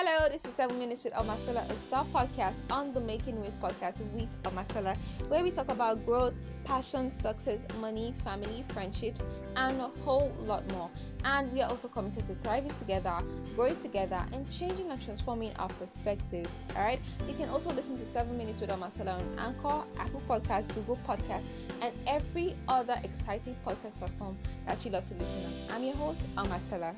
Hello, this is Seven Minutes with OmarStella, a self podcast on the Making Waves podcast with OmarStella, where we talk about growth, passion, success, money, family, friendships, and a whole lot more. And we are also committed to thriving together, growing together, and changing and transforming our perspective. All right, you can also listen to Seven Minutes with OmarStella on Anchor, Apple Podcasts, Google Podcasts, and every other exciting podcast platform that you love to listen on. I'm your host, OmarStella.